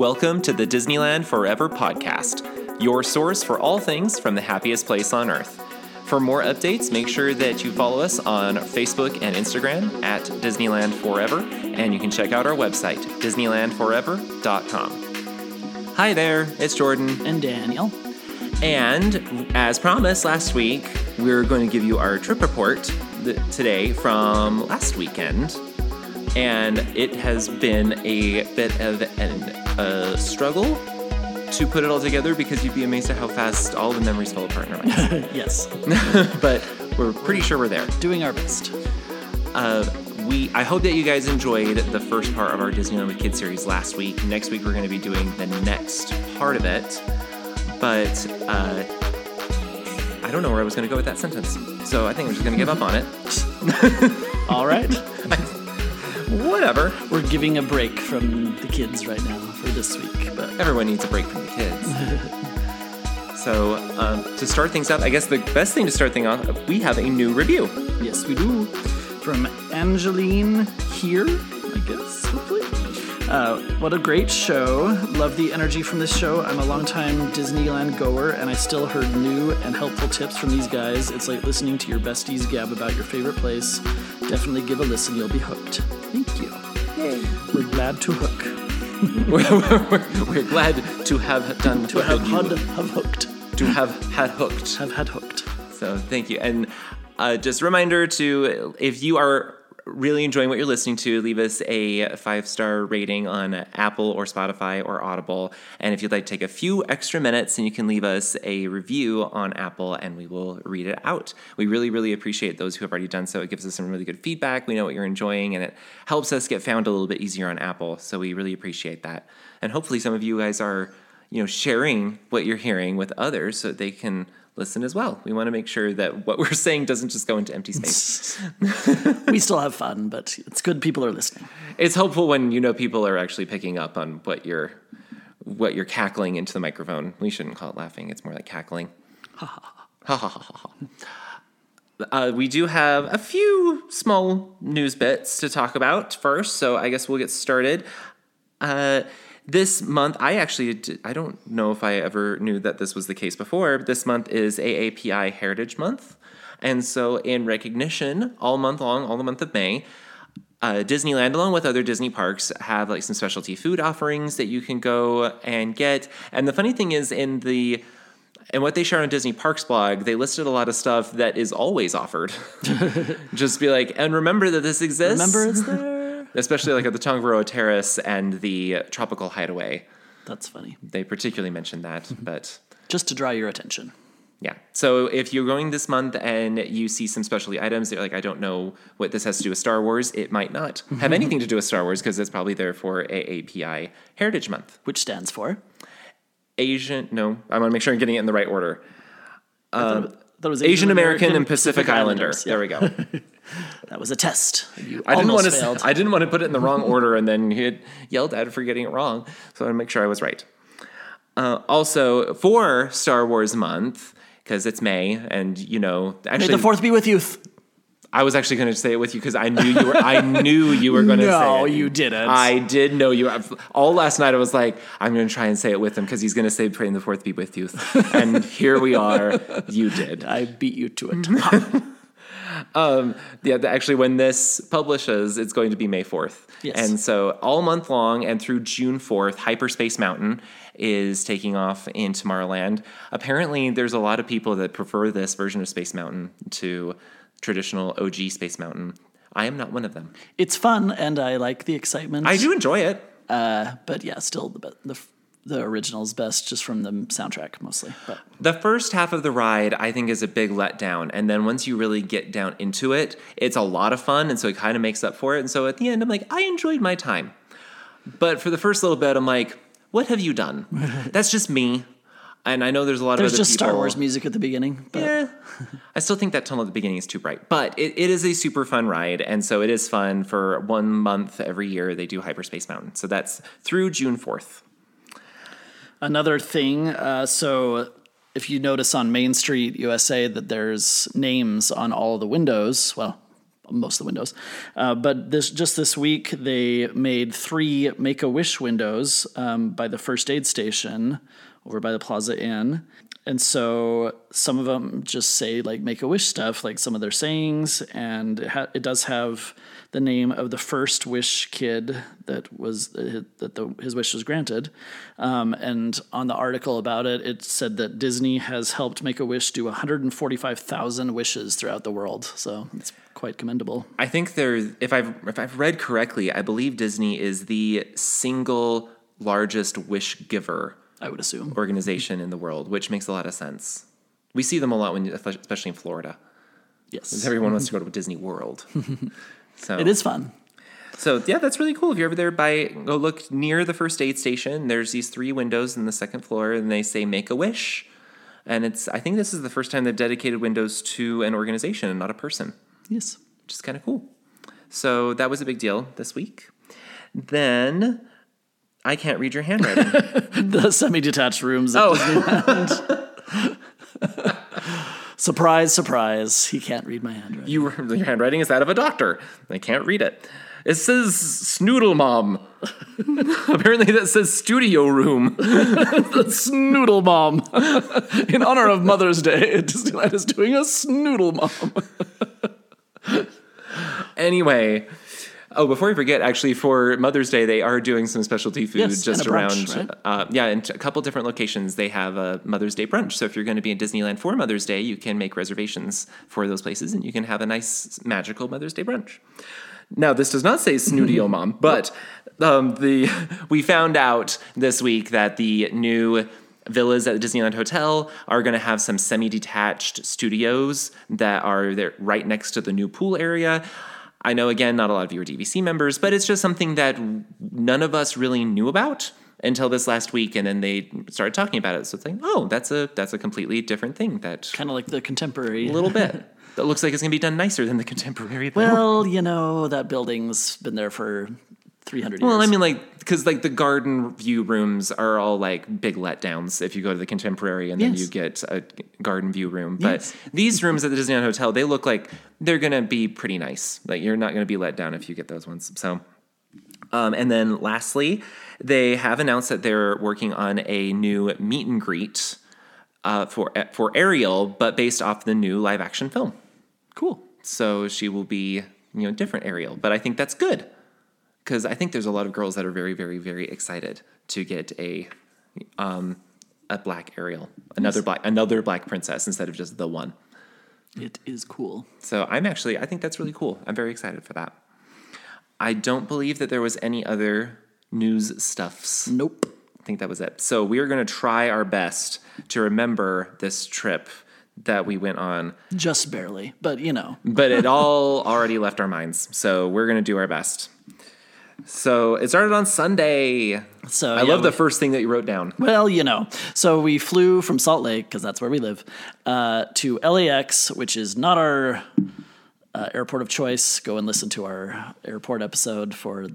Welcome to the Disneyland Forever podcast, your source for all things from the happiest place on earth. For more updates, make sure that you follow us on Facebook and Instagram at Disneyland Forever, and you can check out our website, DisneylandForever.com. Hi there, it's Jordan. and Daniel. And as promised last week, we're going to give you our trip report th- today from last weekend. And it has been a bit of an, a struggle to put it all together because you'd be amazed at how fast all the memories fell apart in our minds. yes, but we're pretty sure we're there. doing our best. Uh, we I hope that you guys enjoyed the first part of our Disneyland with Kids series last week. Next week we're going to be doing the next part of it, but uh, I don't know where I was going to go with that sentence, so I think I'm just going to give up on it. All right, Whatever. we're giving a break from the kids right now for this week, but Everyone needs a break from the kids. so um, to start things up, I guess the best thing to start things off, we have a new review. yes, we do. From Angeline here, I guess, hopefully. Uh, what a great show. Love the energy from this show. I'm a longtime Disneyland goer, and I still heard new and helpful tips from these guys. It's like listening to your besties gab about your favorite place. Definitely give a listen, you'll be hooked. We're glad to hook. we're, we're glad to have done To have had, have hooked. to have had hooked. Have had hooked. So thank you. And uh, just a reminder to if you are really enjoying what you're listening to, leave us a five star rating on Apple or Spotify or Audible. And if you'd like to take a few extra minutes, and you can leave us a review on Apple and we will read it out. We really, really appreciate those who have already done so. It gives us some really good feedback. We know what you're enjoying and it helps us get found a little bit easier on Apple. So we really appreciate that. And hopefully some of you guys are, you know, sharing what you're hearing with others so that they can listen as well. We want to make sure that what we're saying doesn't just go into empty space. we still have fun, but it's good people are listening. it's helpful when you know people are actually picking up on what you're what you're cackling into the microphone. We shouldn't call it laughing. It's more like cackling. Ha ha ha ha ha ha. Uh, we do have a few small news bits to talk about first, so I guess we'll get started. Uh, this month, I actually, I don't know if I ever knew that this was the case before. This month is AAPI Heritage Month, and so in recognition, all month long, all the month of May, uh, Disneyland, along with other Disney parks, have like some specialty food offerings that you can go and get. And the funny thing is, in the and what they shared on Disney Parks blog, they listed a lot of stuff that is always offered. Just be like, and remember that this exists. Remember, it's there. Especially like at the Tangaroa Terrace and the Tropical Hideaway. That's funny. They particularly mentioned that, but Just to draw your attention. yeah. So if you're going this month and you see some specialty items, you're like, I don't know what this has to do with Star Wars. It might not mm-hmm. have anything to do with Star Wars because it's probably there for AAPI Heritage Month. Which stands for? Asian, no, I want to make sure I'm getting it in the right order. that uh, was Asian American and Pacific, Islander. Islanders. Yeah, There we go. That was a test. You I didn't want to. failed. I didn't want to put it in the wrong order, and then he yelled at for getting it wrong. So I want to make sure I was right. Uh, also, for Star Wars month, because it's May, and you know, May actually, the fourth be with you. I was actually going to say it with you because I knew you were. I knew you were going to say No, it. you didn't. I did know you. All last night, I was like, I'm going to try and say it with him because he's going to say, "Pray in the fourth be with you," and here we are. You did. I beat you to it. Um, yeah, actually, when this publishes, it's going to be May 4th. Yes. And so, all month long and through June 4th, Hyperspace Mountain is taking off in Tomorrowland. Apparently, there's a lot of people that prefer this version of Space Mountain to traditional OG Space Mountain. I am not one of them. it's fun, and I like the excitement. I do enjoy it. Uh, but yeah, still the the the original's best, just from the soundtrack mostly. But The first half of the ride, I think, is a big letdown. And then once you really get down into it, it's a lot of fun. And so it kind of makes up for it. And so at the end, I'm like, I enjoyed my time. But for the first little bit, I'm like, what have you done? That's just me. And I know there's a lot there's of other just people. Star Wars music at the beginning. But Yeah. I still think that tunnel at the beginning is too bright, but it, it is a super fun ride. And so it is fun for one month every year. They do Hyperspace Mountain. So that's through June 4th. Another thing, uh, so if you notice on Main Street, USA, that there's names on all the windows, well, most of the windows. Uh, but this just this week they made three Make a Wish windows um, by the first aid station over by the Plaza Inn. And so some of them just say like Make a Wish stuff, like some of their sayings, and it, ha- it does have the name of the first wish kid that was uh, that the, his wish was granted. Um, and on the article about it, it said that Disney has helped Make a Wish do 145,000 wishes throughout the world. So it's quite commendable. I think there's if I've if I've read correctly, I believe Disney is the single largest wish giver I would assume. organization in the world, which makes a lot of sense. We see them a lot when, especially in Florida. Yes, Everyone wants to go to Disney World. So it is fun. So yeah, that's really cool. If you're ever there by go look near the first aid station, there's these three windows in the second floor and they say make a wish. And it's I think this is the first time they've dedicated windows to an organization and not a person, Yes. which is kind of cool. So that was a big deal this week. Then I can't read your handwriting. the semi-detached rooms. At Oh. Disneyland. surprise, surprise! He can't read my handwriting. you your handwriting is that of a doctor. I can't read it. It says Snoodle Mom. Apparently that says studio room. Snoodle Mom. In honor of Mother's Day, Disneyland is doing a Snoodle Mom. Anyway, oh, before we forget, actually, for Mother's Day, they are doing some specialty food Yes, just and a brunch, around. right? Uh, yeah, in a couple different locations, they have a Mother's Day brunch. So if you're going to be in Disneyland for Mother's Day, you can make reservations for those places, and you can have a nice magical Mother's Day brunch. Now, this does not say Snooty O Mom, but um, the we found out this week that the new villas at the Disneyland Hotel are going to have some semi-detached studios that are there right next to the new pool area. I know, again, not a lot of you are DVC members, but it's just something that none of us really knew about until this last week, and then they started talking about it. So it's like, oh, that's a that's a completely different thing. That Kind of like the contemporary. a little bit that looks like it's going to be done nicer than the contemporary. Though. Well, you know that building's been there for 300 years. Well, I mean, like, because like the garden view rooms are all like big letdowns if you go to the contemporary and then Yes. you get a garden view room. But Yes. these rooms at the Disneyland Hotel, they look like they're gonna be pretty nice. Like you're not gonna be let down if you get those ones. So, um, and then lastly, they have announced that they're working on a new meet and greet uh, for for Ariel, but based off the new live action film. cool. So she will be, you know, different Ariel. But I think that's good because I think there's a lot of girls that are very, very, very excited to get a um, a black Ariel, another black another black princess instead of just the one. It is cool. So I'm actually, I think that's really cool. I'm very excited for that. I don't believe that there was any other news stuffs. Nope. I think that was it. So we are going to try our best to remember this trip that we went on Just barely, but you know. but it all already left our minds. So we're gonna do our best. So it started on Sunday. So I yeah, love the first thing that you wrote down. Well, you know. So we flew from Salt Lake because that's where we live uh, to LAX, which is not our uh, airport of choice. Go and listen to our airport episode for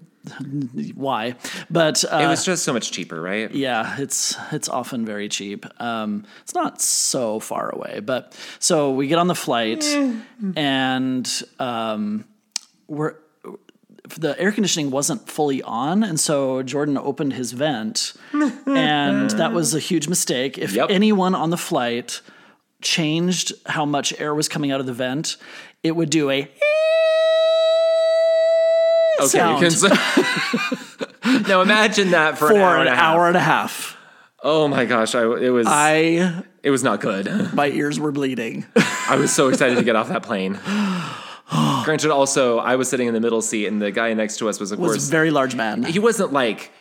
why. But uh, It was just so much cheaper, right? Yeah, it's it's often very cheap. Um, it's not so far away, but so we get on the flight, and um, we're the air conditioning wasn't fully on, and so Jordan opened his vent, and that was a huge mistake. If Yep. anyone on the flight changed how much air was coming out of the vent, it would do a Okay, sound you can. now imagine that for, for an hour an and a half. hour and a half. Oh my gosh, I, it was I it was not good. my ears were bleeding. I was so excited to get off that plane. Granted, also I was sitting in the middle seat, and the guy next to us was, of was course, a very large man. he wasn't like.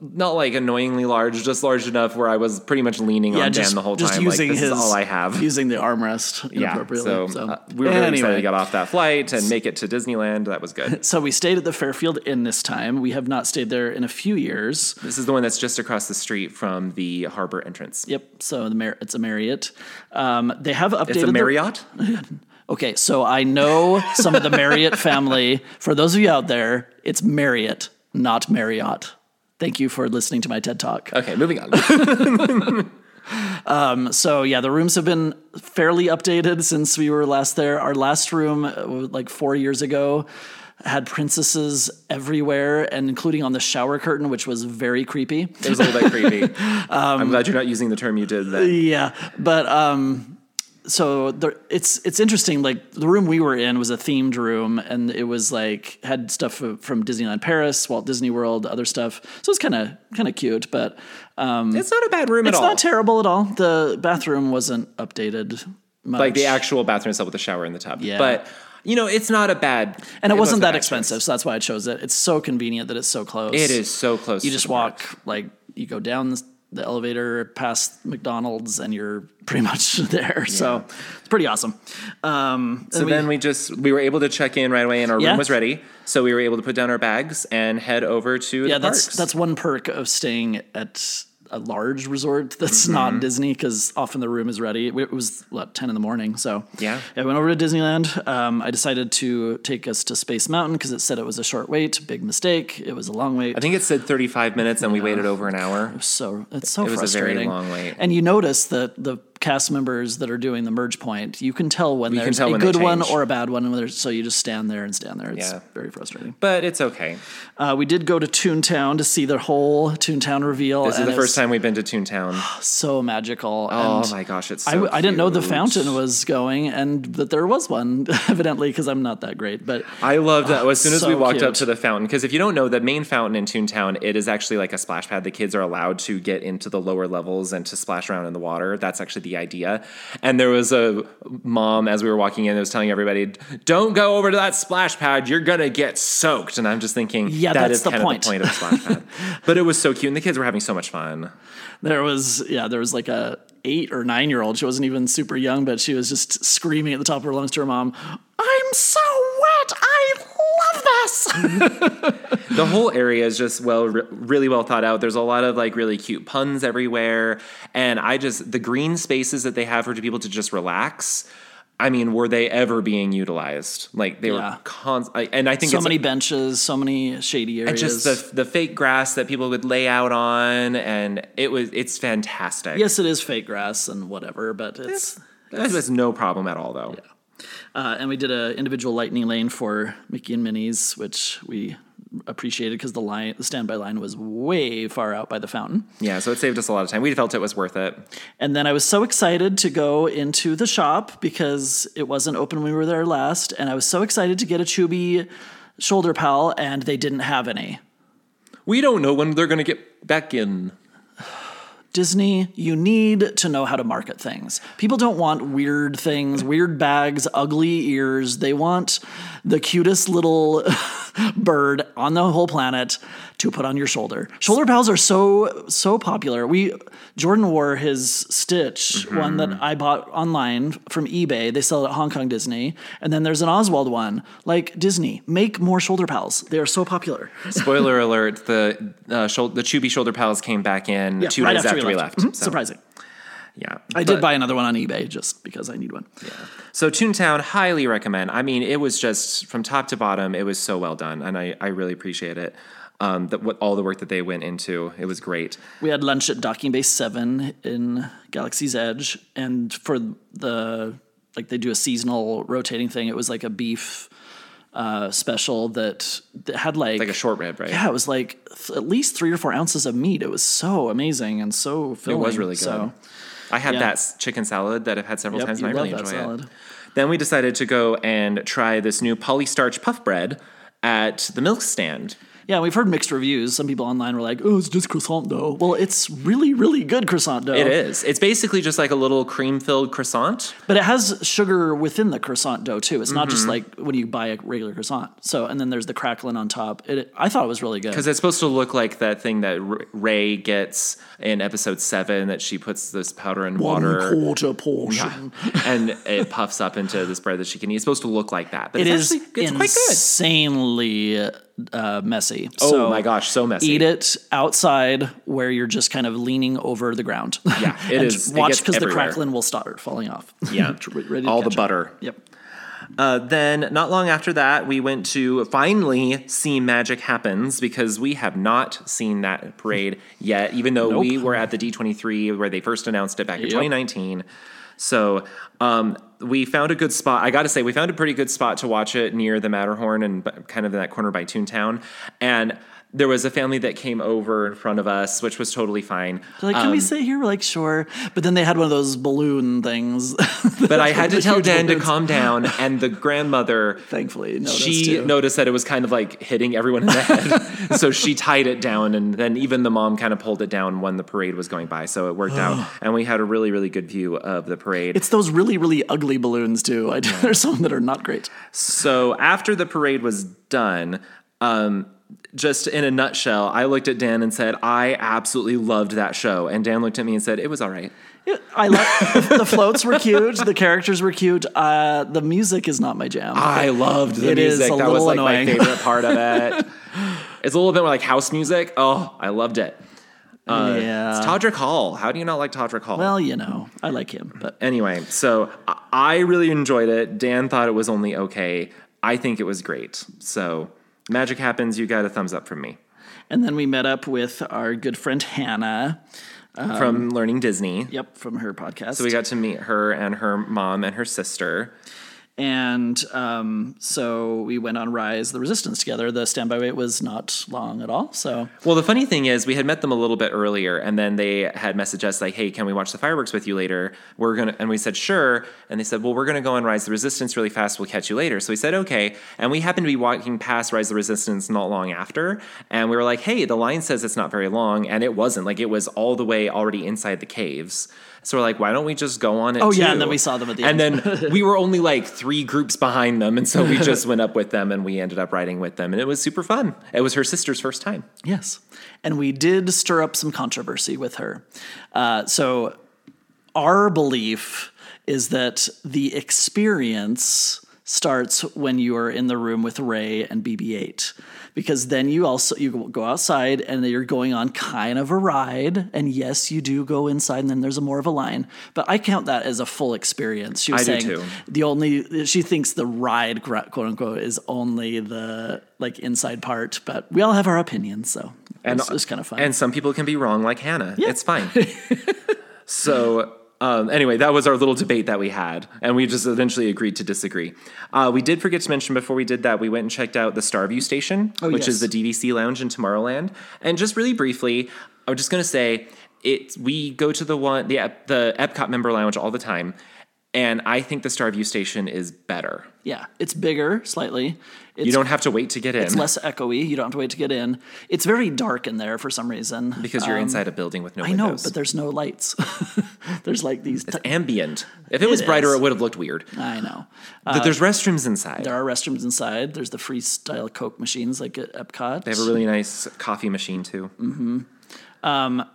Not like annoyingly large, just large enough where I was pretty much leaning on Dan the whole just time. using like, his is all I have. using the armrest Yeah, inappropriately. so, uh, we were really excited to get off that flight and make it to Disneyland. That was good. so we stayed at the Fairfield Inn this time. We have not stayed there in a few years. this is the one that's just across the street from the harbor entrance. Yep. So the Mar- it's a Marriott. Um, they have updated. It's a the- Marriott. okay, so I know some of the Marriott family. For those of you out there, it's Marriott, not Marriott. Thank you for listening to my TED Talk. Okay, moving on. Um, so yeah, the rooms have been fairly updated since we were last there. Our last room, like four years ago, had princesses everywhere, and including on the shower curtain, which was very creepy. It was a little bit creepy. I'm glad you're not using the term you did then. Yeah, but um, so there, it's it's interesting. Like the room we were in was a themed room, and it was like had stuff from Disneyland Paris, Walt Disney World, other stuff. So it's kind of kind of cute, but um, It's not a bad room at it's not terrible at all. The bathroom wasn't updated much. like the actual bathroom itself with the shower in the tub. Yeah. But you know, it's not a bad and it wasn't that expensive, choice. so that's why I chose it. It's so convenient that it's so close. It is so close. You just walk park. like you go down the elevator past McDonald's, and you're pretty much there. So it's pretty awesome. Um, So we- then we just we were able to check in right away, and our Yeah. room was ready. So we were able to put down our bags and head over to yeah, the that's parks. that's one perk of staying at a large resort that's Mm-hmm. not Disney because often the room is ready. It was what ten in the morning, so Yeah. I went over to Disneyland. Um, I decided to take us to Space Mountain because it said it was a short wait. Big mistake. It was a long wait. I think it said 35 minutes, and we waited over an hour. so it's so It was a very frustrating. long wait. And you notice that the cast members that are doing the merge point, you can tell when can there's tell a when good one or a bad one, and whether- so you just stand there and stand there. It's Yeah. very frustrating. But it's okay. Uh, we did go to Toontown to see the whole Toontown reveal. This is the first time we've been to Toontown. So magical. Oh and my gosh, it's I, so I didn't know the fountain was going and that there was one, evidently, because I'm not that great. But I loved that. As soon as we so walked up to the fountain, because if you don't know, the main fountain in Toontown, it is actually like a splash pad. The kids are allowed to get into the lower levels and to splash around in the water. That's actually the idea. And there was a mom as we were walking in that was telling everybody, "Don't go over to that splash pad. You're gonna get soaked." And I'm just thinking, Yeah, that that's is the point. of the point of a splash pad. but it was so cute, and the kids were having so much fun. There was yeah, there was like a eight or nine year old. She wasn't even super young, but she was just screaming at the top of her lungs to her mom, "I'm so the whole area is just well re- really well thought out there's a lot of like really cute puns everywhere and i just the green spaces that they have for people to just relax i mean were they ever being utilized like they Yeah. were constant and i think so it's many benches, so many shady and areas. just the the fake grass that people would lay out on and it was it's fantastic yes, it is fake grass and whatever, but it's. was no problem at all though Uh, and we did an individual lightning lane for Mickey and Minnie's, which we appreciated because the line, the standby line, was way far out by the fountain. yeah so it saved us a lot of time we felt it was worth it And then I was so excited to go into the shop because it wasn't open when we were there last, and I was so excited to get a Chubby shoulder pal, and they didn't have any. we don't know when they're going to get back in Disney, you need to know how to market things. People don't want weird things, weird bags, ugly ears. They want the cutest little bird on the whole planet to put on your shoulder. Shoulder pals are so so popular. We Jordan wore his Stitch one that I bought online from eBay. They sell it at Hong Kong Disney, and then there's an Oswald one. Like Disney, make more shoulder pals. They are so popular. Spoiler alert: the uh, shou- the Chubby shoulder pals came back in two right days after, we left. Mhm, So, Surprising. Yeah, I did buy another one on eBay just because I need one. Yeah. So Toontown, highly recommend. I mean, it was just from top to bottom, it was so well done, and I, I really appreciate it. Um, that what all the work that they went into, it was great. We had lunch at Docking Bay Seven in Galaxy's Edge, and for the like they do a seasonal rotating thing. It was like a beef uh, special that, that had like Like a short rib, right? Yeah, it was like th- at least three or four ounces of meat. It was so amazing and so filling. it was really good. So, I had yeah. that chicken salad that I've had several Yep, times, and I really enjoy salad. it. Then we decided to go and try this new polystarch puff bread at the milk stand. Yeah, we've heard mixed reviews. Some people online were like, "Oh, it's just croissant dough." Well, it's really, really good croissant dough. It is. It's basically just like a little cream-filled croissant. But it has sugar within the croissant dough too. It's not just Mm-hmm. like when you buy a regular croissant. So and then there's the crackling on top. It, I thought it was really good. Because it's supposed to look like that thing that Rey gets in episode seven that she puts this powder in water. One quarter portion. and it puffs up into this bread that she can eat. It's supposed to look like that, but It it's is actually it's quite good. insanely uh, messy. Oh so my gosh, so messy. Eat it outside where you're just kind of leaning over the ground. Yeah, it and is- Watch because the crackling will start falling off. Yeah, all the butter. Yep. Uh, then, not long after that, we went to finally see Magic Happens because we have not seen that parade yet, even though Nope. we were at the D23 where they first announced it back in Yep. 2019. So, um, we found a good spot. I got to say, we found a pretty good spot to watch it near the Matterhorn and kind of in that corner by Toontown. And there was a family that came over in front of us, which was totally fine. They're like, can we Um, sit here? We're like, sure. But then they had one of those balloon things. But I had to tell Dan to calm down, and the grandmother Thankfully, noticed she too. noticed that it was kind of like hitting everyone in the head. so she tied it down, and then even the mom kind of pulled it down when the parade was going by. So it worked out, and we had a really, really good view of the parade. It's those really, really ugly balloons too. I There's some that are not great. so after the parade was done, um, just in a nutshell, I looked at Dan and said, I absolutely loved that show. And Dan looked at me and said, It was all right. I like the floats were cute. The characters were cute. Uh, the music is not my jam. I loved the It is music. a that was little like annoying. my favorite part of it. it's a little bit more like house music. Oh, I loved it. Uh, yeah. It's Todrick Hall. How do you not like Todrick Hall? well, you know, I like him, but anyway, so I really enjoyed it. Dan thought it was only okay. I think it was great. So magic happens. You got a thumbs up from me and then we met up with our good friend Hannah. from um, Learning Disney. Yep, from her podcast. So we got to meet her and her mom and her sister. And um, so we went on Rise the Resistance together. The standby wait was not long at all. So Well, the funny thing is, we had met them a little bit earlier, and then they had messaged us like, "Hey, can we watch the fireworks with you later?" We're gonna, and we said sure, and they said, "Well, we're gonna go on Rise the Resistance really fast. We'll catch you later." So we said okay, and we happened to be walking past Rise the Resistance not long after, and we were like, "Hey, the line says it's not very long," and it wasn't. Like it was all the way already inside the caves. So we're like, why don't we just go on it? Oh, yeah, and then we saw them at the and end. then we were only like three groups behind them, and so we just went up with them, and we ended up riding with them, and it was super fun. It was her sister's first time. Yes. And we did stir up some controversy with her. Uh, so, our belief is that the experience starts when you are in the room with Rey and BB 8. Because then you also you go outside and you're going on kind of a ride, and yes, you do go inside, and then there's a more of a line. But I count that as a full experience. She was I do saying too. the only she thinks the ride quote unquote is only the like inside part, but we all have our opinions, so and it's, it's kind of fun. And some people can be wrong, like Hannah. It's fine. so um, anyway, that was our little debate that we had, and we just eventually agreed to disagree. Uh, we did forget to mention before we did that, we went and checked out the Starview Station, Oh, which is the DVC lounge in Tomorrowland. And just really briefly, I'm just going to say it. We go to the one the the Epcot member lounge all the time. And I think the Starview Station is better. yeah, it's bigger slightly. It's, You don't have to wait to get in It's less echoey. You don't have to wait to get in. It's very dark in there for some reason. because you're inside a building with no Um, I know, windows. but there's no lights. there's like these. T- ambient. If it was It brighter, is. it would have looked weird. I know. But there's restrooms inside. There are restrooms inside. There's the freestyle Coke machines like at Epcot. They have a really nice coffee machine too.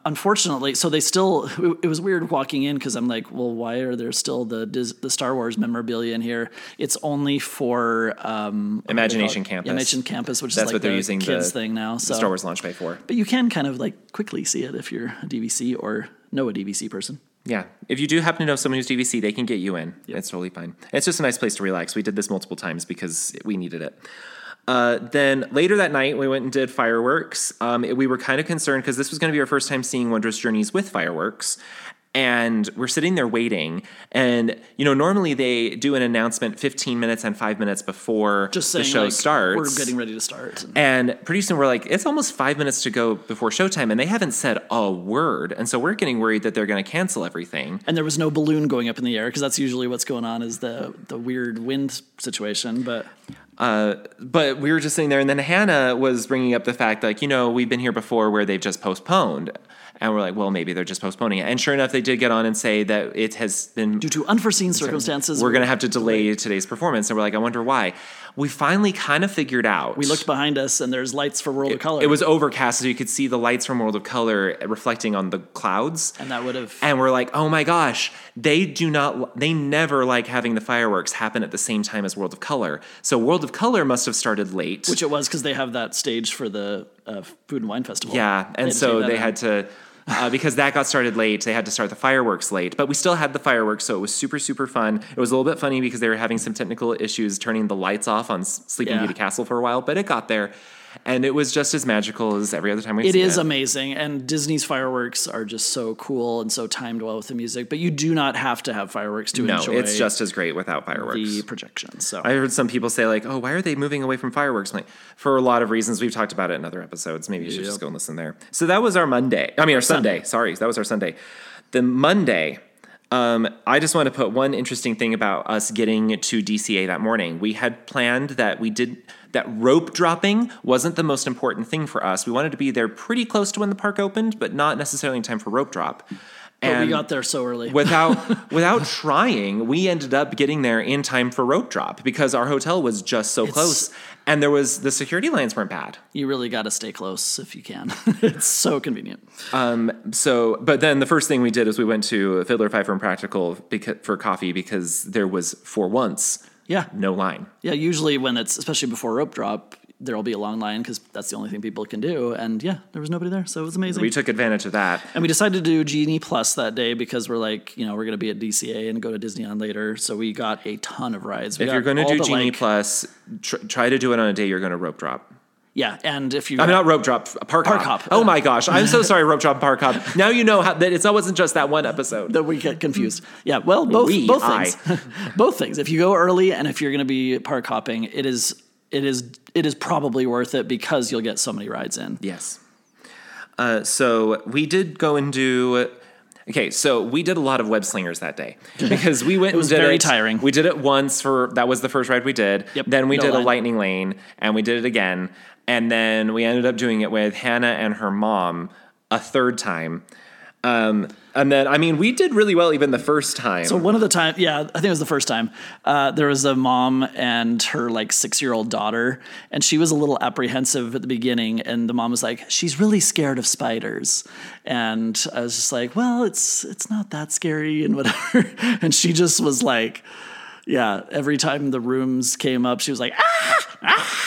Unfortunately, so they still. It was weird walking in because I'm like, well, why are there still the the Star Wars memorabilia in here? It's only for um, Imagination what do they call it? Campus. Imagination Campus, which That's is like what they're the using kids the, thing now. So, Star Wars launch bay for. but you can kind of like quickly see it if you're a DVC or know a DVC person. Yeah, if you do happen to know someone who's DVC, they can get you in. It's totally fine. It's just a nice place to relax. We did this multiple times because we needed it. Uh, then later that night, we went and did fireworks. Um, we were kind of concerned because this was going to be our first time seeing Wondrous Journeys with fireworks. And we're sitting there waiting. And, you know, normally they do an announcement 15 minutes and five minutes before Just the show like, starts. we're getting ready to start. And pretty soon we're like, it's almost five minutes to go before showtime, and they haven't said a word. And so we're getting worried that they're going to cancel everything. And there was no balloon going up in the air because that's usually what's going on is the the weird wind situation. But Uh, but we were just sitting there, and then Hannah was bringing up the fact, like, you know, we've been here before where they've just postponed. And we're like, well, maybe they're just postponing it. And sure enough, they did get on and say that it has been due to unforeseen circumstances, we're going to have to delay today's performance. And we're like, I wonder why. We finally kind of figured out. We looked behind us and there's lights for World of Color. It was overcast, so you could see the lights from World of Color reflecting on the clouds. and that would have And we're like, oh my gosh, they do not, they never like having the fireworks happen at the same time as World of Color. So World of Color must have started late. which it was because they have that stage for the uh, food and wine festival. yeah. And so they in. had to uh, because that got started late. They had to start the fireworks late, but we still had the fireworks, so it was super super fun. It was a little bit funny because they were having some technical issues turning the lights off on Sleeping Yeah. Beauty Castle for a while, but it got there, and it was just as magical as every other time we. Saw it. It is amazing, and Disney's fireworks are just so cool and so timed well with the music. But you do not have to have fireworks to enjoy. No, enjoy it's just as great without fireworks. the projection. So I heard some people say like, "Oh, why are they moving away from fireworks?" I'm like, for a lot of reasons, we've talked about it in other episodes. Maybe you should just go and listen there. So that was our Monday. I mean, our Sunday. Sorry, that was our Sunday. The Monday. Um, I just want to put one interesting thing about us getting to DCA that morning. We had planned that we did that rope dropping wasn't the most important thing for us. We wanted to be there pretty close to when the park opened, but not necessarily in time for rope drop. but we got there so early. without without trying, we ended up getting there in time for rope drop because our hotel was just so close, and there was the security lines weren't bad. you really got to stay close if you can. it's so convenient. Um. So, but then the first thing we did is we went to Fiddler Fifer and Practical because, for coffee because there was for once Yeah, no line. yeah. Usually when it's especially before rope drop, there will be a long line because that's the only thing people can do. And yeah, there was nobody there, so it was amazing. We took advantage of that. And we decided to do Genie Plus that day because we're like, you know, we're going to be at DCA and go to Disneyland later. So we got a ton of rides. We If you're going to do Genie like- Plus, tr- try to do it on a day you're going to rope drop. Yeah, and if you, I'm not rope drop, park, Park hop. hop. Oh my gosh, I'm so sorry, rope drop, park hop. Now you know how that it's, that wasn't just that one episode. that we get confused. Yeah, well, both We, both I. things, both things. If you go early and if you're going to be park hopping, it is it is it is probably worth it because you'll get so many rides in. Yes. Uh, so we did go and do. Okay, so we did a lot of web slingers that day because we went. It was and did very it. tiring. We did it once for that was the first ride we did. Yep, Then we no did line. a lightning lane, and we did it again, and then we ended up doing it with Hannah and her mom a third time. Um, and then I mean, we did really well even the first time. So one of the time, yeah, I think it was the first time. Uh, there was a mom and her like six year old daughter, and she was a little apprehensive at the beginning. And the mom was like, "She's really scared of spiders," and I was just like, "Well, it's it's not that scary and whatever." and she just was like, "Yeah." Every time the rooms came up, she was like, "Ah!"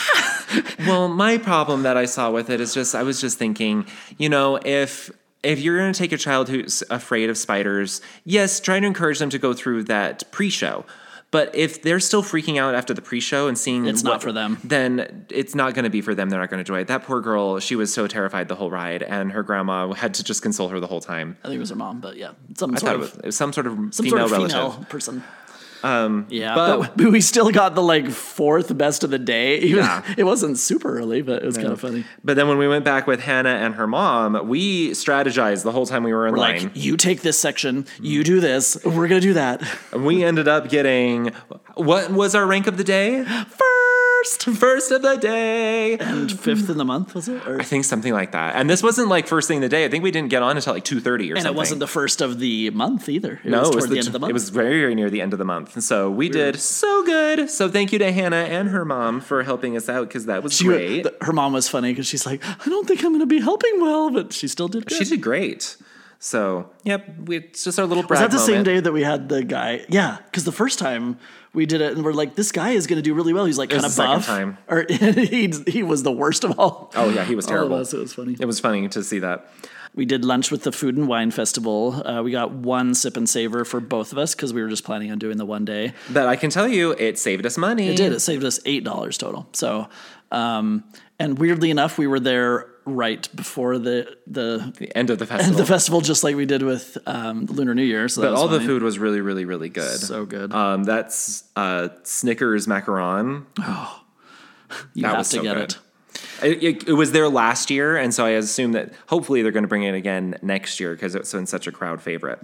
Well, my problem that I saw with it is just I was just thinking, you know, if if you're going to take a child who's afraid of spiders, yes, try to encourage them to go through that pre-show. But if they're still freaking out after the pre-show and seeing It's not for them. then it's not going to be for them. They're not going to enjoy it. That poor girl, she was so terrified the whole ride, and her grandma had to just console her the whole time. I think it was her mom, but yeah, some I sort thought of was, it was some sort of some female sort of relative. female person. Um, yeah, but- but, we still got the like fourth best of the day. Even, Yeah. it wasn't super early, but it was kind of funny. But then when we went back with Hannah and her mom, we strategized the whole time we were in We're line. like, you take this section, you do this, we're gonna do that. And we ended up getting what was our rank of the day? First, first of the day. And fifth in the month was it? Or, I think something like that. And this wasn't like first thing of the day. I think we didn't get on until like two thirty or and something. And it wasn't the first of the month either. It no, was it was the, the, end of the month. It was very, very near the end of the month. And so we did so good. So thank you to Hannah and her mom for helping us out because that was She- great. th- her mom was funny because she's like, I don't think I'm gonna be helping well, but she still did good. she did great. So yep, we, it's just our little was that the same day that we had the guy? Yeah, because the first time we did it, and we're like, this guy is going to do really well. He's like kind of buff. time. Or he he was the worst of all. Oh yeah, he was All of terrible. us, it was funny. It was funny to see that. We did lunch with the Food and Wine Festival. Uh, we got one sip and savor for both of us because we were just planning on doing the one day. But I can tell you, it saved us money. It did. It saved us eight dollars total. So, um, and weirdly enough, we were there right before the the The end of the festival. the festival, just like we did with um, the Lunar New Year. So But all the food was really, really, really good. So good. Um, that's uh, Snickers macaron. Oh, you that have to so get good. it. It, it, it was there last year, and so I assume that hopefully they're going to bring it again next year because it's been such a crowd favorite.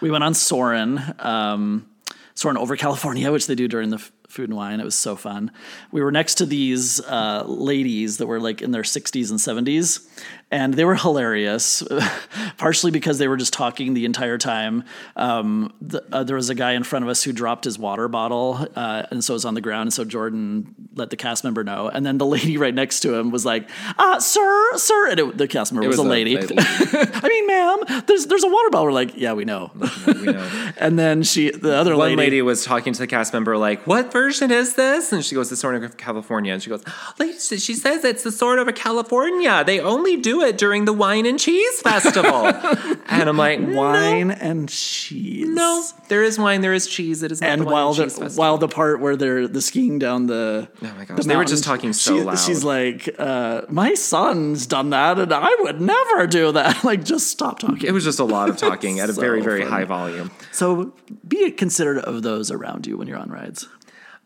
We went on Soarin', um, Soarin' over California, which they do during the food and wine. It was so fun. We were next to these uh, ladies that were like in their 60s and 70s, and they were hilarious, partially because they were just talking the entire time. Um, the, uh, there was a guy in front of us who dropped his water bottle, uh, and so it was on the ground. And so Jordan let the cast member know, and then the lady right next to him was like, uh, "Sir, sir," and it, the cast member was, was a lady. lady. I mean, ma'am, there's there's a water bottle. We're like, yeah, we know. We know. And then she, the other One lady, lady was talking to the cast member, like, "What version is this?" And she goes, "The Sword of California." And she goes, "Lady, she says it's the Sword of a California. They only do do it during the wine and cheese festival. and I'm like, Wine and cheese. no, there is wine, there is cheese. It is not And while and the while the part where they're the skiing down the Oh my gosh, the they were just talking so she- loud. She's like, uh, "My son's done that, and I would never do that." like, just stop talking. it was just a lot of talking at a So very, very high volume. so be considerate of those around you when you're on rides.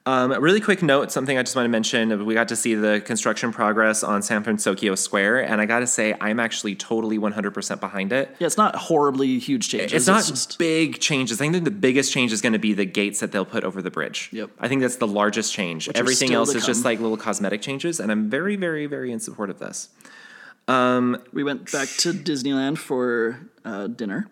Um, really quick note, something I just want to mention. We got to see the construction progress on San Francisco Square, and I got to say, I'm actually totally 100% behind it. Yeah, it's not horribly huge changes. It's not just big changes. I think the biggest change is going to be the gates that they'll put over the bridge. Yep. I think that's the largest change. are Everything else is just like little cosmetic changes, and I'm very, very, very in support of this. we went back to Disneyland for uh, dinner.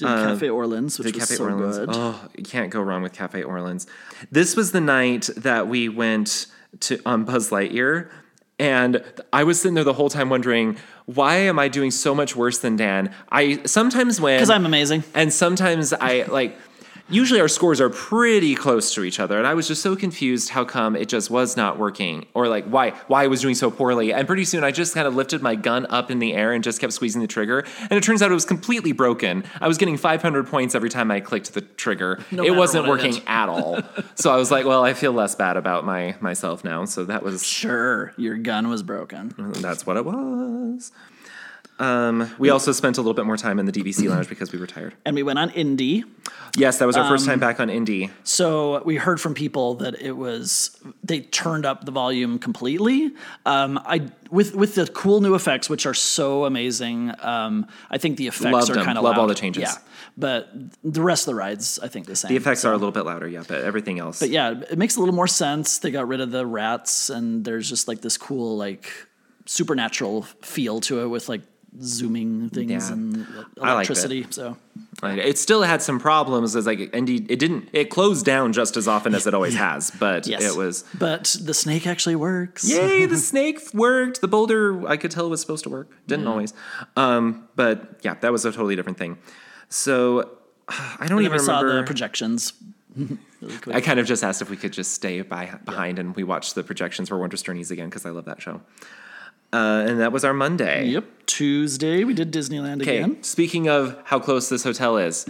Did Cafe Orleans, which Uh, was Cafe so Orleans. good. Oh, you can't go wrong with Cafe Orleans. This was the night that we went to on Buzz Lightyear, and I was sitting there the whole time wondering, why am I doing so much worse than Dan? I sometimes when Because I'm amazing. and sometimes I like. Usually our scores are pretty close to each other, and I was just so confused how come it just was not working, or like why why I was doing so poorly. And pretty soon I just kind of lifted my gun up in the air and just kept squeezing the trigger, and it turns out it was completely broken. I was getting 500 points every time I clicked the trigger. No it wasn't working did. at all. so I was like, well, I feel less bad about my myself now. So that was Sure, your gun was broken. that's what it was. Um, we also spent a little bit more time in the DVC lounge because we were tired. And we went on Indy. Yes, that was our first time Um, back on Indy. So we heard from people that it was they turned up the volume completely. Um, I with with the cool new effects, which are so amazing. Um, I think the effects Loved are them. kind of Love all the changes. Yeah, but the rest of the rides, I think the same. The effects are a little bit louder, yeah, but everything else. But yeah, it makes a little more sense. They got rid of the rats, and there's just like this cool like supernatural feel to it with like zooming things Yeah. and I electricity. So Like, it still had some problems as like Indy it didn't it closed down just as often as it always has, but yes, it was But the snake actually works. Yay, the snake worked. The boulder I could tell it was supposed to work. Didn't always. Um, but yeah, that was a totally different thing. So I don't then even saw remember the projections. really. I kind of just asked if we could just stay by, behind and we watched the projections for Wondrous Journeys again because I love that show. Uh, and that was our Monday. Yep. Tuesday we did Disneyland Okay, again. speaking of how close this hotel is,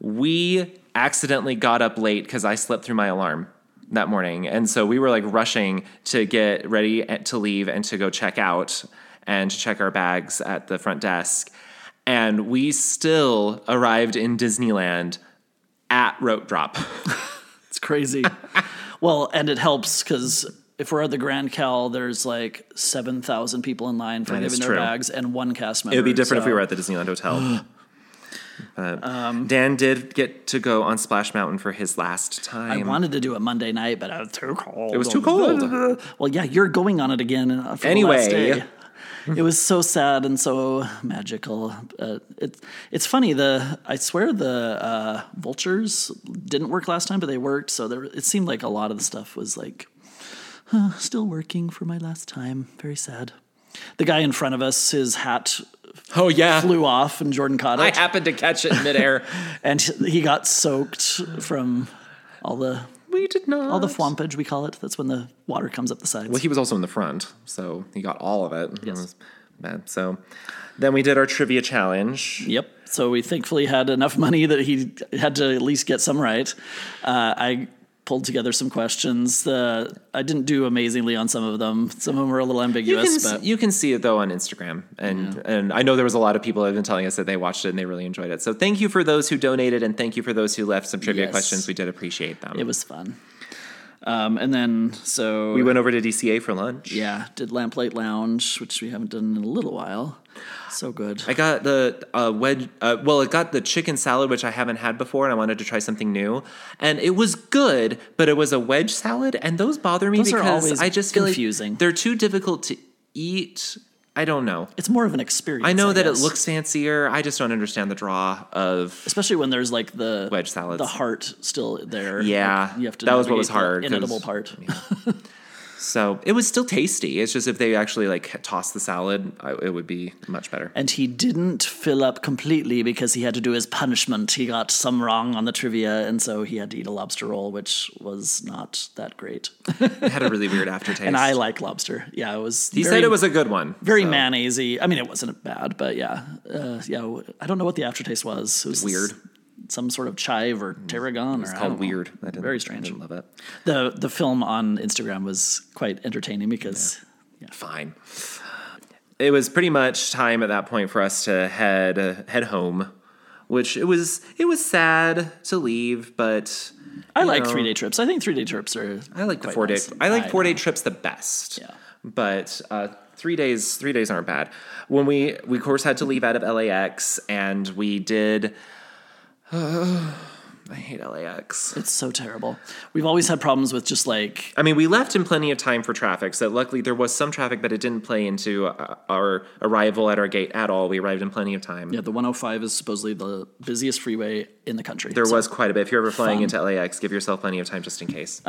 we accidentally got up late because I slept through my alarm that morning. And so we were like rushing to get ready to leave and to go check out and to check our bags at the front desk. And we still arrived in Disneyland at rope drop. It's crazy. well, and it helps because if we're at the Grand Cal, there's like seven thousand people in line for That giving their true. bags and one cast member. It would be different if we were at the Disneyland Hotel. But Dan did get to go on Splash Mountain for his last time. I wanted to do it Monday night, but I was too cold. It was too cold. Well, yeah, you're going on it again for Anyway. the last day. It was so sad and so magical. Uh, it, it's funny. The I swear the uh, vultures didn't work last time, but they worked. So there, it seemed like a lot of the stuff was like huh, still working for my last time. Very sad. The guy in front of us, his hat oh, yeah. flew off, and Jordan caught it. I happened to catch it in midair. and he got soaked from all the we did not. all the fwampage we call it. That's when the water comes up the sides. Well, he was also in the front, so he got all of it. It was bad. So then we did our trivia challenge. Yep. So we thankfully had enough money that he had to at least get some right. Uh, I pulled together some questions. Uh, I didn't do amazingly on some of them. Some of them were a little You can, ambiguous, but you can see it though on Instagram, and and I know there was a lot of people that have been telling us that they watched it and they really enjoyed it. So thank you for those who donated, and thank you for those who left some trivia Yes. questions. We did appreciate them. it was fun. Um, and then so we went over to DCA for lunch. yeah, did Lamplight Lounge, which we haven't done in a little while. So good. I got the uh, wedge. Uh, well, I got the chicken salad, which I haven't had before, and I wanted to try something new. And it was good, but it was a wedge salad, and those bother me Those because I just feel confusing. like they're too difficult to eat. I don't know. It's more of an experience. I know that guess. it looks fancier. I just don't understand the draw of. especially when there's like the Wedge salads. the heart still there. Yeah, Like, you have to. that was what was hard, Inedible part. So it was still tasty. It's just if they actually like toss the salad, it would be much better. And he didn't fill up completely because he had to do his punishment. He got some wrong on the trivia, and so he had to eat a lobster roll, which was not that great. It had a really weird aftertaste. and I like lobster. Yeah, it was. He very- said it was a good one. very so mayonnaisey. I mean, it wasn't bad, but yeah, uh, yeah. I don't know what the aftertaste was. It was Weird. Some sort of chive or tarragon. It's I called weird. I Very I strange. didn't love it. The the film on Instagram was quite entertaining because Fine. It was pretty much time at that point for us to head uh, head home, which it was it was sad to leave, but I like know, three day trips. I think three day trips are. I like the four day. I like I four day trips the best. Yeah. But uh, three days, three days aren't bad. When we we of course had to leave out of LAX, and we did. I hate LAX. It's so terrible. We've always had problems with just like I mean, we left in plenty of time for traffic, so luckily there was some traffic, but it didn't play into uh, our arrival at our gate at all. We arrived in plenty of time. yeah, the 105 is supposedly the busiest freeway in the country. There So- was quite a bit. If you're ever flying Fun. into LAX, give yourself plenty of time just in case.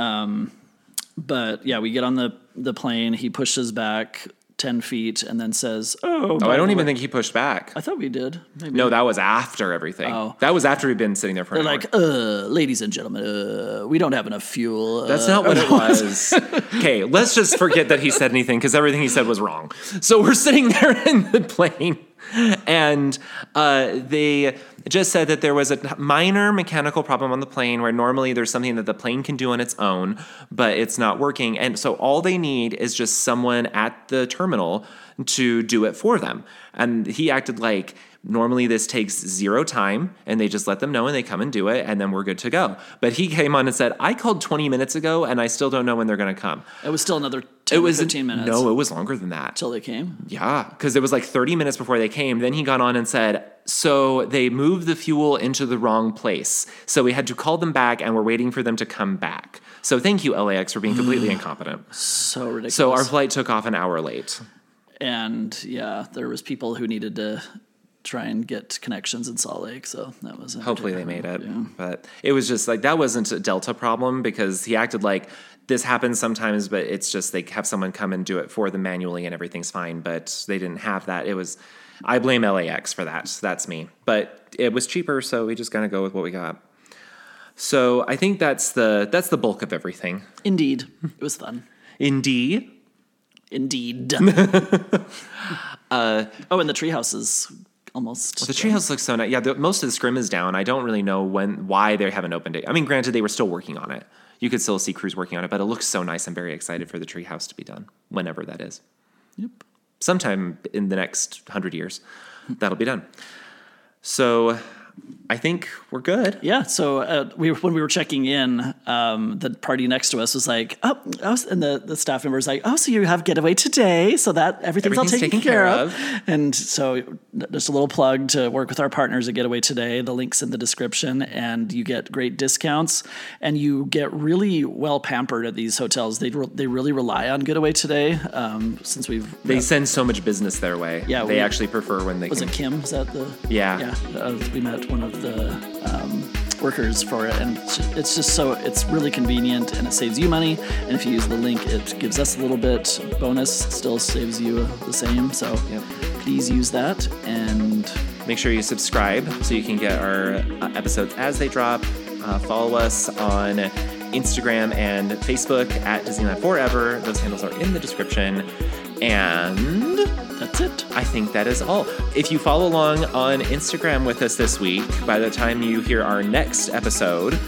but yeah, we get on the the plane. He pushes back ten feet and then says, "Oh, oh, I don't even think he pushed back. I thought we did. Maybe No, that was after everything. Oh. That was after we'd been sitting there for They're an hour. like, uh, ladies and gentlemen, uh, we don't have enough fuel. That's uh, not what it was. okay, let's just forget that he said anything because everything he said was wrong. So we're sitting there in the plane, and uh, they just said that there was a minor mechanical problem on the plane where normally there's something that the plane can do on its own, but it's not working. And so all they need is just someone at the terminal to do it for them. And he acted like, Normally, this takes zero time, and they just let them know and they come and do it, and then we're good to go. But he came on and said, I called 20 minutes ago, and I still don't know when they're going to come. It was still another 10 It was 15 minutes. No, it was longer than that. Till they came. Yeah, because it was like 30 minutes before they came. Then he got on and said, So they moved the fuel into the wrong place. So we had to call them back, and we're waiting for them to come back. So thank you, LAX, for being completely incompetent. So ridiculous. So our flight took off an hour late. and yeah, there was people who needed to try and get connections in Salt Lake. So that was Hopefully they made it. Yeah. But it was just like that wasn't a Delta problem because he acted like this happens sometimes, but it's just they have someone come and do it for them manually and everything's fine. But they didn't have that. It was I blame LAX for that. That's me. But it was cheaper, so we just gotta go with what we got. So I think that's the that's the bulk of everything. Indeed, it was fun. Indeed. Indeed. uh, oh, and the treehouse is almost. The treehouse looks so nice. Yeah, the, most of the scrim is down. I don't really know when, why they haven't opened it. I mean, granted, they were still working on it. You could still see crews working on it, but it looks so nice. I'm very excited for the treehouse to be done, whenever that is. Yep. Sometime in the next hundred years, that'll be done. So, I think we're good. Yeah, so uh, we when we were checking in, um, the party next to us was like, "Oh," was, and the, the staff member was like, "Oh, so you have Get Away Today? So that everything's, all taken, taken care, care of." And so, just a little plug to work with our partners at Get Away Today. The links in the description, and you get great discounts, and you get really well pampered at these hotels. They re- they really rely on Get Away Today, um, since we've They send so much business their way. Yeah, they we- actually prefer when they was can. it Kim? Is that the Yeah. Yeah, uh, we met one of the um, workers for it, and it's just, so it's really convenient and it saves you money. And if you use the link, it gives us a little bit bonus. Still saves you the same. So Yep. please use that. And Make sure you subscribe so you can get our uh, episodes as they drop. Uh, follow us on Instagram and Facebook at Disneyland Forever. Those handles are in the description. And that's it. I think that is all. If you follow along on Instagram with us this week, by the time you hear our next episode,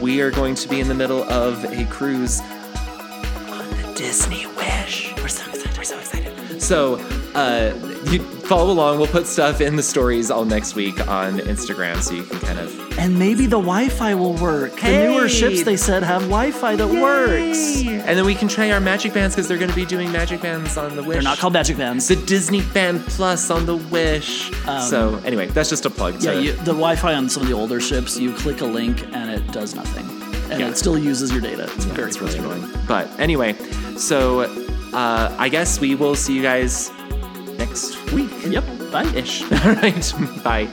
we are going to be in the middle of a cruise on the Disney Wish. We're so excited. We're so excited. So, uh, you follow along. We'll put stuff in the stories all next week on Instagram so you can kind of. And maybe the Wi-Fi will work. The newer ships they said have Wi-Fi that works. And then we can try our magic bands because they're going to be doing magic bands on the Wish. They're not called magic bands. the Disney Band Plus on the Wish. so anyway, that's just a plug. Yeah, to, you, the Wi-Fi on some of the older ships, you click a link and it does nothing, and Yeah. it still uses your data. It's very it's really frustrating. annoying. But anyway, so uh, I guess we will see you guys next week Yep. Bye. ish. All right. Bye.